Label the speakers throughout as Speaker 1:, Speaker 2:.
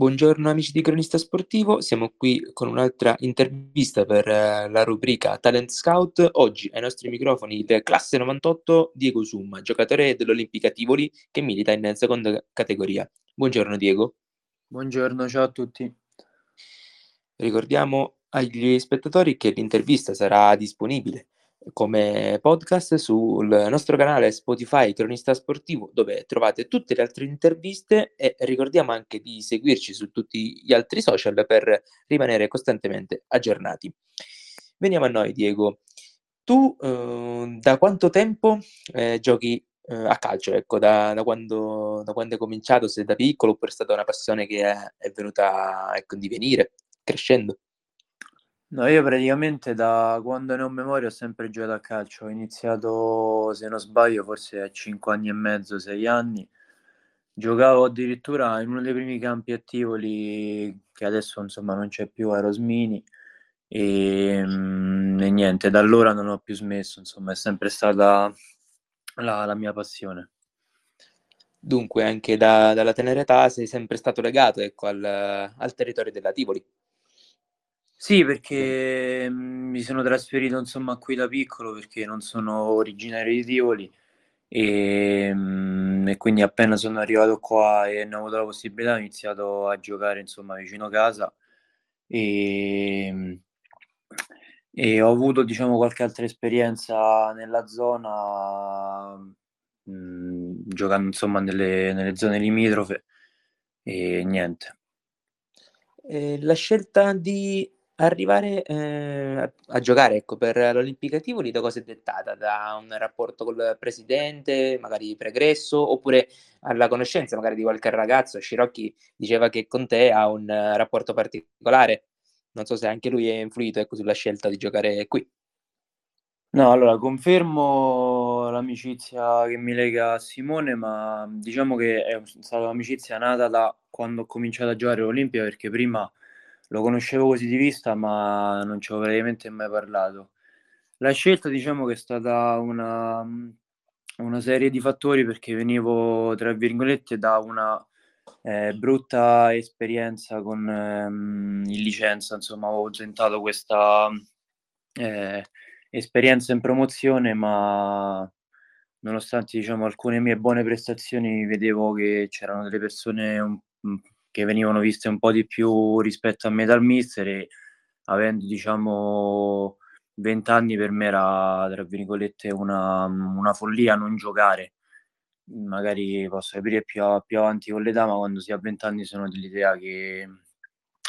Speaker 1: Buongiorno amici di Cronista Sportivo, siamo qui con un'altra intervista per eh, la rubrica Talent Scout. Oggi ai nostri microfoni il classe 98 Diego Summa, giocatore dell'Olimpica Tivoli che milita in seconda categoria. Buongiorno Diego.
Speaker 2: Buongiorno, ciao a tutti.
Speaker 1: Ricordiamo agli spettatori che l'intervista sarà disponibile come podcast sul nostro canale Spotify Cronista Sportivo dove trovate tutte le altre interviste e ricordiamo anche di seguirci su tutti gli altri social per rimanere costantemente aggiornati. Veniamo a noi Diego, tu eh, da quanto tempo eh, giochi eh, a calcio? Ecco, da, da, quando, da, quando, hai cominciato, se da piccolo oppure è stata una passione che è, è venuta ecco, in divenire, crescendo?
Speaker 2: No, io praticamente da quando ne ho memoria ho sempre giocato a calcio. Ho iniziato, se non sbaglio, forse a 5 anni e mezzo, 6 anni. Giocavo addirittura in uno dei primi campi attivoli che adesso insomma non c'è più, a Rosmini. E, mm, e niente, da allora non ho più smesso, insomma, è sempre stata la, la mia passione.
Speaker 1: Dunque, anche da, dalla tenera età sei sempre stato legato ecco, al, al territorio della Tivoli.
Speaker 2: Sì, perché mm, mi sono trasferito insomma qui da piccolo perché non sono originario di Tivoli. E, mm, e quindi appena sono arrivato qua e ho avuto la possibilità ho iniziato a giocare insomma vicino casa. E, mm, e ho avuto diciamo qualche altra esperienza nella zona mh, giocando insomma nelle, nelle zone limitrofe. E niente.
Speaker 1: Eh, la scelta di Arrivare, ehm, a giocare, ecco, per l'Olimpica Tivoli da cosa è dettata? Da un rapporto col presidente, magari pregresso, oppure alla conoscenza magari di qualche ragazzo? Scirocchi diceva che con te ha un rapporto particolare. Non so se anche lui è influito, ecco, sulla scelta di giocare qui.
Speaker 2: No, allora confermo l'amicizia che mi lega a Simone, ma diciamo che è stata un'amicizia nata da quando ho cominciato a giocare all'Olimpia, perché prima lo conoscevo così di vista, ma non ci avevo praticamente mai parlato. La scelta, diciamo che è stata una, una serie di fattori perché venivo, tra virgolette, da una eh, brutta esperienza con ehm, in licenza, insomma, avevo tentato questa eh, esperienza in promozione, ma nonostante diciamo alcune mie buone prestazioni, vedevo che c'erano delle persone un che venivano viste un po' di più rispetto a me dal mister e avendo diciamo 20 anni per me era tra virgolette una, una follia non giocare. Magari posso capire più, più avanti con l'età ma quando si ha 20 anni sono dell'idea che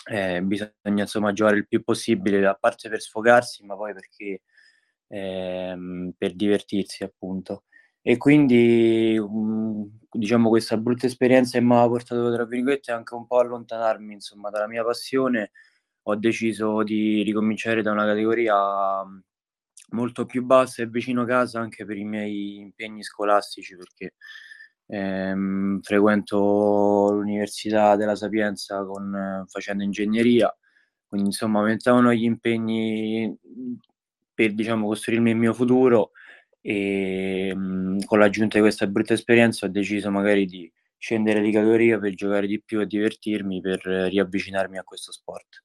Speaker 2: eh, bisogna insomma giocare il più possibile a parte per sfogarsi ma poi perché eh, per divertirsi appunto e quindi um, diciamo questa brutta esperienza che mi ha portato tra virgolette anche un po' allontanarmi insomma dalla mia passione. Ho deciso di ricominciare da una categoria mm, molto più bassa e vicino casa anche per i miei impegni scolastici perché ehm, frequento l'Università della Sapienza con, facendo ingegneria. Quindi insomma aumentavano gli impegni mm, per diciamo costruirmi il mio futuro e mh, con l'aggiunta di questa brutta esperienza ho deciso magari di scendere di categoria per giocare di più e divertirmi per riavvicinarmi a questo sport.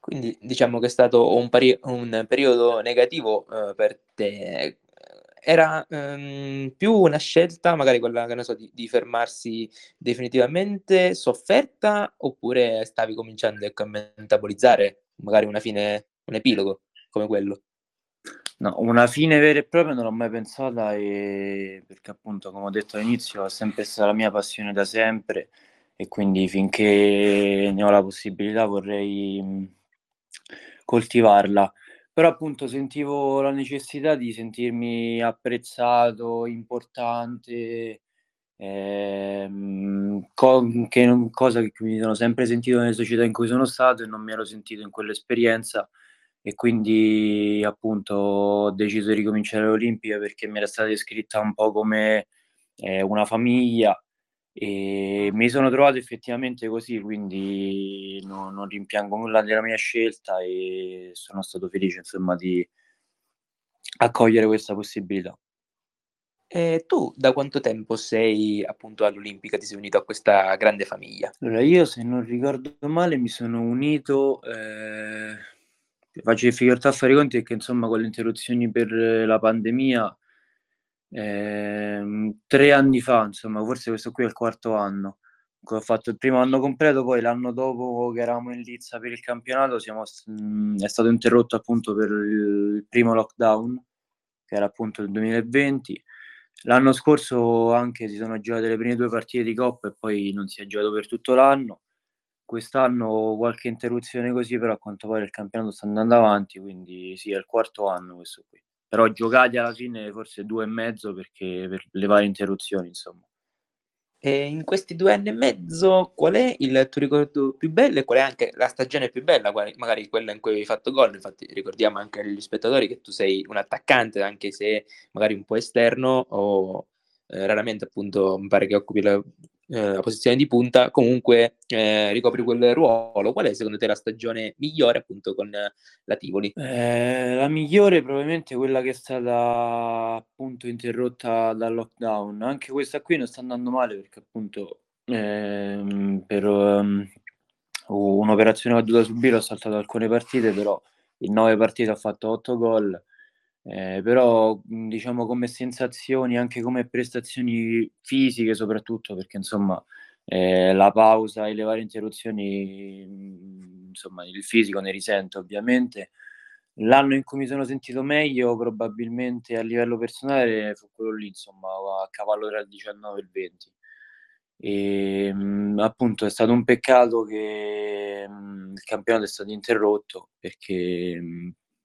Speaker 1: Quindi diciamo che è stato un, pari- un periodo negativo eh, per te. Era ehm, più una scelta, magari quella che ne so, di, di, fermarsi definitivamente sofferta, oppure stavi cominciando ecco, a metabolizzare magari una fine, un epilogo come quello?
Speaker 2: No, una fine vera e propria non l'ho mai pensata e perché appunto, come ho detto all'inizio, è sempre stata la mia passione da sempre e quindi finché ne ho la possibilità vorrei coltivarla. Però appunto sentivo la necessità di sentirmi apprezzato, importante, ehm, co- che, cosa che mi sono sempre sentito nelle società in cui sono stato e non mi ero sentito in quell'esperienza e quindi appunto ho deciso di ricominciare l'Olimpica perché mi era stata descritta un po' come eh, una famiglia e mi sono trovato effettivamente così, quindi no, non rimpiango nulla della mia scelta e sono stato felice insomma di accogliere questa possibilità.
Speaker 1: E tu da quanto tempo sei appunto all'Olimpica? Ti sei unito a questa grande famiglia?
Speaker 2: Allora, io se non ricordo male mi sono unito, ehm, faccio difficoltà a fare i conti perché insomma con le interruzioni per la pandemia, ehm, 3 anni fa, insomma, forse questo qui è il quarto anno. Ho fatto il primo anno completo, poi l'anno dopo che eravamo in lizza per il campionato siamo s mhmm, è stato interrotto appunto per il primo lockdown, che era appunto il 2020. L'anno scorso anche si sono giocate le prime 2 partite di coppa e poi non si è giocato per tutto l'anno. Quest'anno qualche interruzione così, però a quanto pare il campionato sta andando avanti, quindi sì, è il quarto anno questo qui. Però giocati alla fine forse 2 e mezzo perché per le varie interruzioni, insomma.
Speaker 1: E in questi 2 anni e mezzo qual è il tuo ricordo più bello e qual è anche la stagione più bella, magari quella in cui hai fatto gol? Infatti ricordiamo anche agli spettatori che tu sei un attaccante, anche se magari un po' esterno o, ehm, raramente appunto mi pare che occupi la ehm, la posizione di punta, comunque, ehm, ricopri quel ruolo. Qual è secondo te la stagione migliore appunto con la Tivoli?
Speaker 2: Ehm, la migliore probabilmente quella che è stata appunto interrotta dal lockdown. Anche questa qui non sta andando male perché appunto, ehm, per, um, un'operazione che ho dovuto subire ho saltato alcune partite, però in 9 partite ho fatto 8 gol. Ehm, però, mhmm, diciamo come sensazioni, anche come prestazioni fisiche soprattutto, perché insomma, ehm, la pausa e le varie interruzioni, mhmm, insomma il fisico ne risente ovviamente. L'anno in cui mi sono sentito meglio probabilmente a livello personale fu quello lì, insomma, a cavallo tra il 19 e il 20. Ehm, appunto è stato un peccato che, mhmm, il campionato è stato interrotto perché,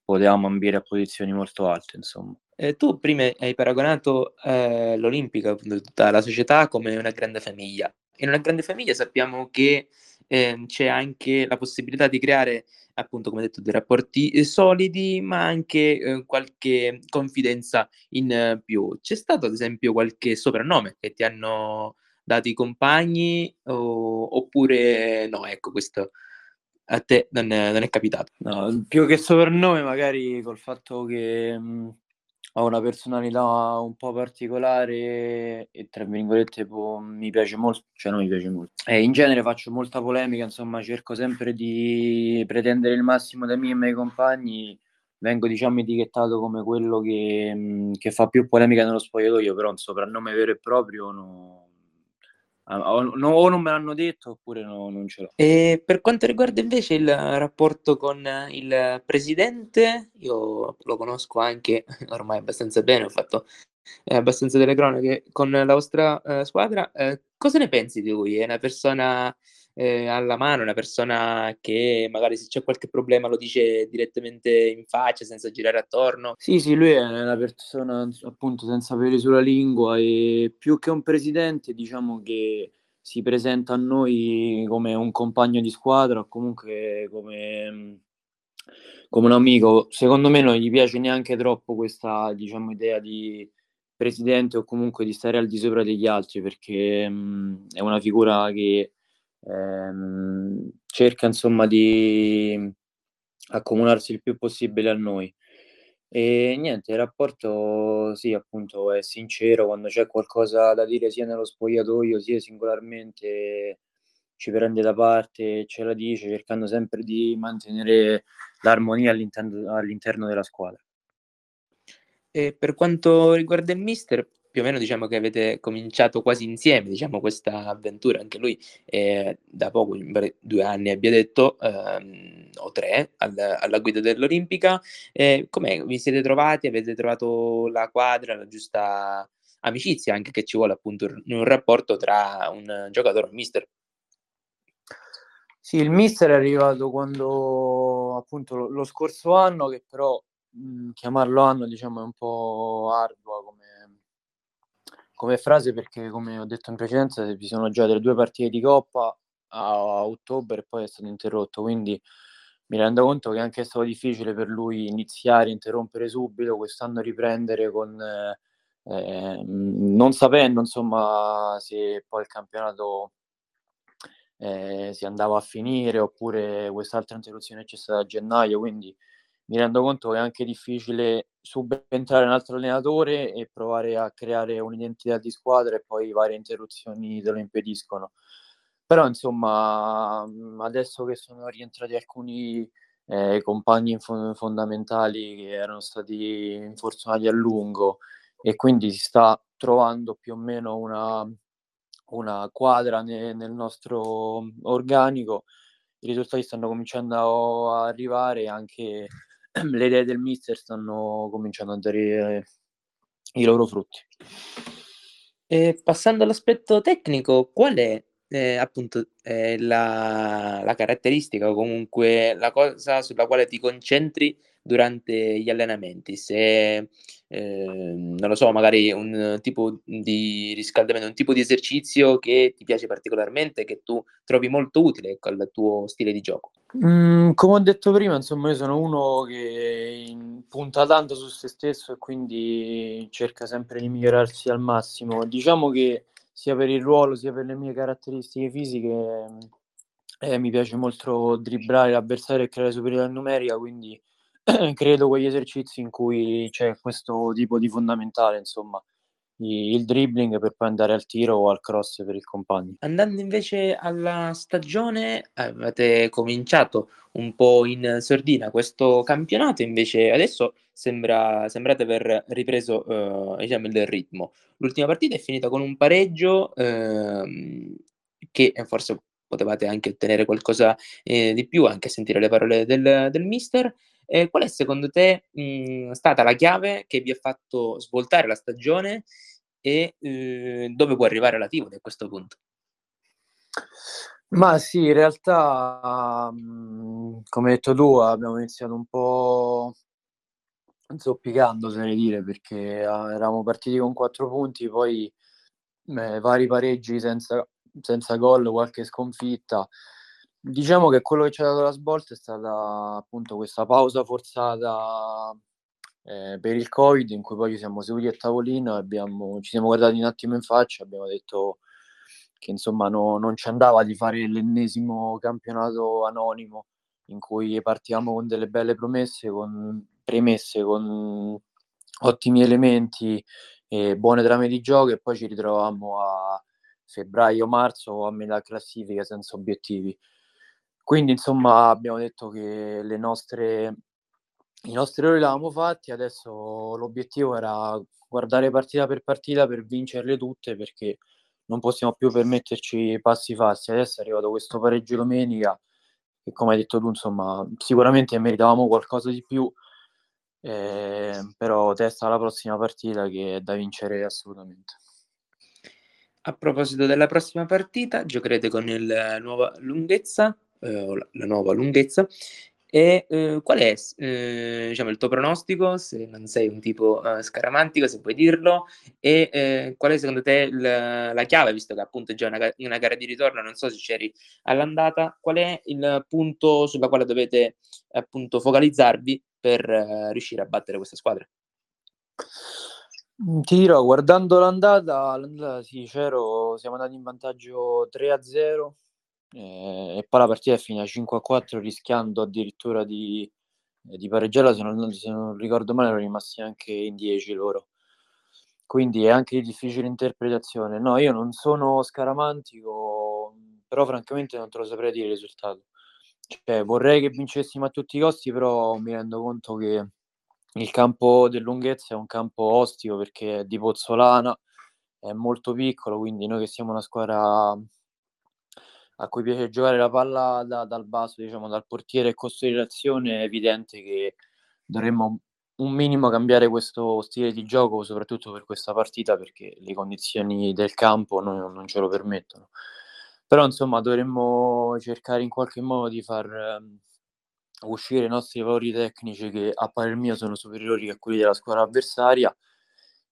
Speaker 2: potevamo ambire a posizioni molto alte, insomma.
Speaker 1: Ehm, tu prima hai paragonato, ehm, l'Olimpica, tutta la società come una grande famiglia. In una grande famiglia sappiamo che, ehm, c'è anche la possibilità di creare, appunto come detto, dei rapporti, ehm, solidi, ma anche, uhm, qualche confidenza in più. C'è stato ad esempio qualche soprannome che ti hanno dato i compagni o oppure no, ecco questo a te non non è capitato?
Speaker 2: No, più che soprannome magari col fatto che, mhmm, ho una personalità un po' particolare e tra virgolette po mi piace mol cioè non mi piace molto, eh, in genere faccio molta polemica, insomma cerco sempre di pretendere il massimo dai miei e miei compagni, vengo diciamo etichettato come quello che mhmm, che fa più polemica nello spogliatoio, però un soprannome vero e proprio no no o non me l'hanno detto oppure no non ce l'ho.
Speaker 1: E per quanto riguarda invece il rapporto con il presidente, io lo conosco anche ormai abbastanza bene, ho fatto, ehm, abbastanza delle cronache con la vostra, ehm, squadra. Ehm, cosa ne pensi di lui? È una persona, ehm, alla mano, una persona che magari se c'è qualche problema lo dice direttamente in faccia senza girare attorno?
Speaker 2: Sì, sì, lui è una persona appunto senza peli sulla lingua e più che un presidente diciamo che si presenta a noi come un compagno di squadra o comunque come mhmm, come un amico. Secondo me non gli piace neanche troppo questa, diciamo, idea di presidente o comunque di stare al di sopra degli altri perché, mhmm, è una figura che, ehm, cerca insomma di accomunarsi il più possibile a noi. E niente, il rapporto sì, appunto è sincero, quando c'è qualcosa da dire sia nello spogliatoio, sia singolarmente ci prende da parte ce la dice, cercando sempre di mantenere l'armonia all'interno all'interno della squadra.
Speaker 1: E per quanto riguarda il mister, più o meno diciamo che avete cominciato quasi insieme, diciamo, questa avventura. Anche lui, ehm, da poco, 2 anni abbia detto, ehm, o 3 al alla guida dell'Olimpica. Ehm, com'è? Vi siete trovati? Avete trovato la quadra, la giusta amicizia anche che ci vuole appunto in un rapporto tra un giocatore e un mister?
Speaker 2: Sì, il mister è arrivato quando appunto lo lo scorso anno che però, mhmm, chiamarlo anno diciamo è un po' ardua come frase perché, come ho detto in precedenza, vi sono già delle 2 partite di coppa a ottobre e poi è stato interrotto, quindi mi rendo conto che anche è stato difficile per lui iniziare, interrompere subito, quest'anno riprendere con ehm, non sapendo insomma se poi il campionato, ehm, si andava a finire oppure quest'altra interruzione c'è stata a gennaio, quindi mi rendo conto che è anche difficile subentrare un altro allenatore e provare a creare un'identità di squadra e poi varie interruzioni te lo impediscono. Però insomma, adesso che sono rientrati alcuni eh, compagni fondamentali che erano stati infortunati a lungo e quindi si sta trovando più o meno una, una quadra ne, nel nostro organico, i risultati stanno cominciando a arrivare anche le idee del mister stanno cominciando a dare i loro frutti.
Speaker 1: E passando all'aspetto tecnico, qual è eh, appunto eh, la, la, caratteristica o comunque la cosa sulla quale ti concentri durante gli allenamenti? Se eh, non lo so, magari un tipo di riscaldamento, un tipo di esercizio che ti piace particolarmente, che tu trovi molto utile al tuo stile di gioco.
Speaker 2: Mm, come ho detto prima, insomma, io sono uno che punta tanto su se stesso e quindi cerca sempre di migliorarsi al massimo. Diciamo che sia per il ruolo sia per le mie caratteristiche fisiche eh, mi piace molto dribblare l'avversario e creare superiorità numerica, quindi credo quegli esercizi in cui c'è questo tipo di fondamentale, insomma il dribbling per poi andare al tiro o al cross per il compagno.
Speaker 1: Andando invece alla stagione, avete cominciato un po' in sordina questo campionato, invece adesso sembra, sembrate aver ripreso uh, diciamo, il ritmo. L'ultima partita è finita con un pareggio uh, che forse potevate anche ottenere qualcosa eh, di più, anche sentire le parole del, del mister. Eh, qual è secondo te mh, stata la chiave che vi ha fatto svoltare la stagione e eh, dove può arrivare la Tivoli a questo punto?
Speaker 2: Ma sì, in realtà, mh, come hai detto tu, abbiamo iniziato un po' zoppicando, se ne dire, perché ah, eravamo partiti con quattro punti, poi eh, vari pareggi senza, senza gol, qualche sconfitta Diciamo che quello che ci ha dato la svolta è stata appunto questa pausa forzata eh, per il Covid, in cui poi ci siamo seduti a tavolino, abbiamo, ci siamo guardati un attimo in faccia, abbiamo detto che insomma no, non ci andava di fare l'ennesimo campionato anonimo in cui partiamo con delle belle promesse, con premesse, con ottimi elementi e buone trame di gioco e poi ci ritrovavamo a febbraio-marzo a metà classifica senza obiettivi. Quindi insomma abbiamo detto che le nostre, i nostri errori li avevamo fatti, adesso l'obiettivo era guardare partita per partita per vincerle tutte perché non possiamo più permetterci passi falsi. Adesso è arrivato questo pareggio domenica e come hai detto tu, insomma, sicuramente meritavamo qualcosa di più, eh, però testa alla prossima partita che è da vincere assolutamente.
Speaker 1: A proposito della prossima partita, giocherete con il nuova lunghezza eh, la, la, nuova lunghezza. E eh, qual è eh, diciamo, il tuo pronostico, se non sei un tipo scaramantico, se puoi dirlo, e qual è secondo te il, la chiave, visto che appunto è già una, una, gara di ritorno, non so se c'eri all'andata, qual è il punto sulla quale dovete appunto focalizzarvi per riuscire a battere questa squadra?
Speaker 2: Ti dirò, guardando l'andata, l'andata sì, c'ero, siamo andati in vantaggio 3-0 eh, e poi la partita è finita 5 a 4 rischiando addirittura di, eh, di pareggiarla se non, se non, ricordo male erano rimasti anche in 10 loro. Quindi è anche di difficile interpretazione. No io non sono scaramantico però francamente non te lo saprei dire il risultato. Cioè, vorrei che vincessimo a tutti i costi però mi rendo conto che il campo del lunghezza è un campo ostico perché è di Pozzolana è molto piccolo quindi noi che siamo una squadra a cui piace giocare la palla da, dal basso, diciamo dal portiere e costruire l'azione, è evidente che dovremmo un minimo cambiare questo stile di gioco, soprattutto per questa partita, perché le condizioni del campo non, non ce lo permettono. Però insomma dovremmo cercare in qualche modo di far um, uscire i nostri valori tecnici che a parer mio sono superiori a quelli della squadra avversaria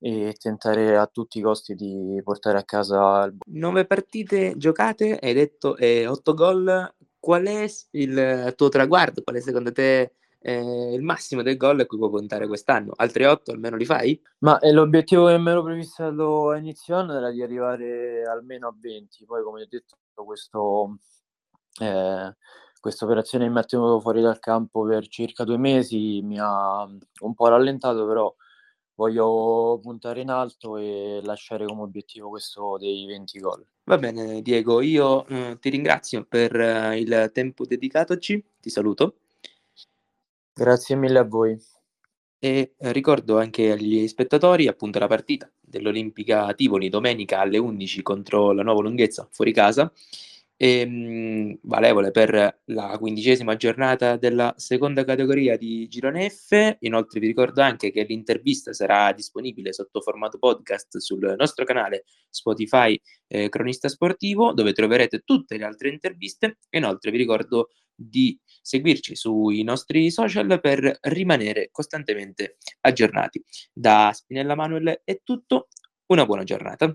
Speaker 2: e tentare a tutti i costi di portare a casa il...
Speaker 1: Nove partite giocate, hai detto eh, 8 gol. Qual è il tuo traguardo? Qual è secondo te eh, il massimo del gol a cui può contare quest'anno? Altri 8 almeno li fai?
Speaker 2: Ma è l'obiettivo che mi ero previsto a inizio anno era di arrivare almeno a 20. Poi, come ho detto, questo, eh, questa operazione mi ha tenuto fuori dal campo per circa 2 mesi, mi ha un po' rallentato, però voglio puntare in alto e lasciare come obiettivo questo dei 20 gol.
Speaker 1: Va bene Diego, io, uhm, ti ringrazio per il tempo dedicatoci, ti saluto.
Speaker 2: Grazie mille a voi.
Speaker 1: E ricordo anche agli spettatori, appunto, la partita dell'Olimpica Tivoli domenica alle 11 contro la Nuova Lunghezza fuori casa, ehm, valevole per la quindicesima giornata della seconda categoria di Girone F. Inoltre vi ricordo anche che l'intervista sarà disponibile sotto formato podcast sul nostro canale Spotify, ehm, Cronista Sportivo, dove troverete tutte le altre interviste. E inoltre vi ricordo di seguirci sui nostri social per rimanere costantemente aggiornati. Da Spinella Manuel è tutto, una buona giornata.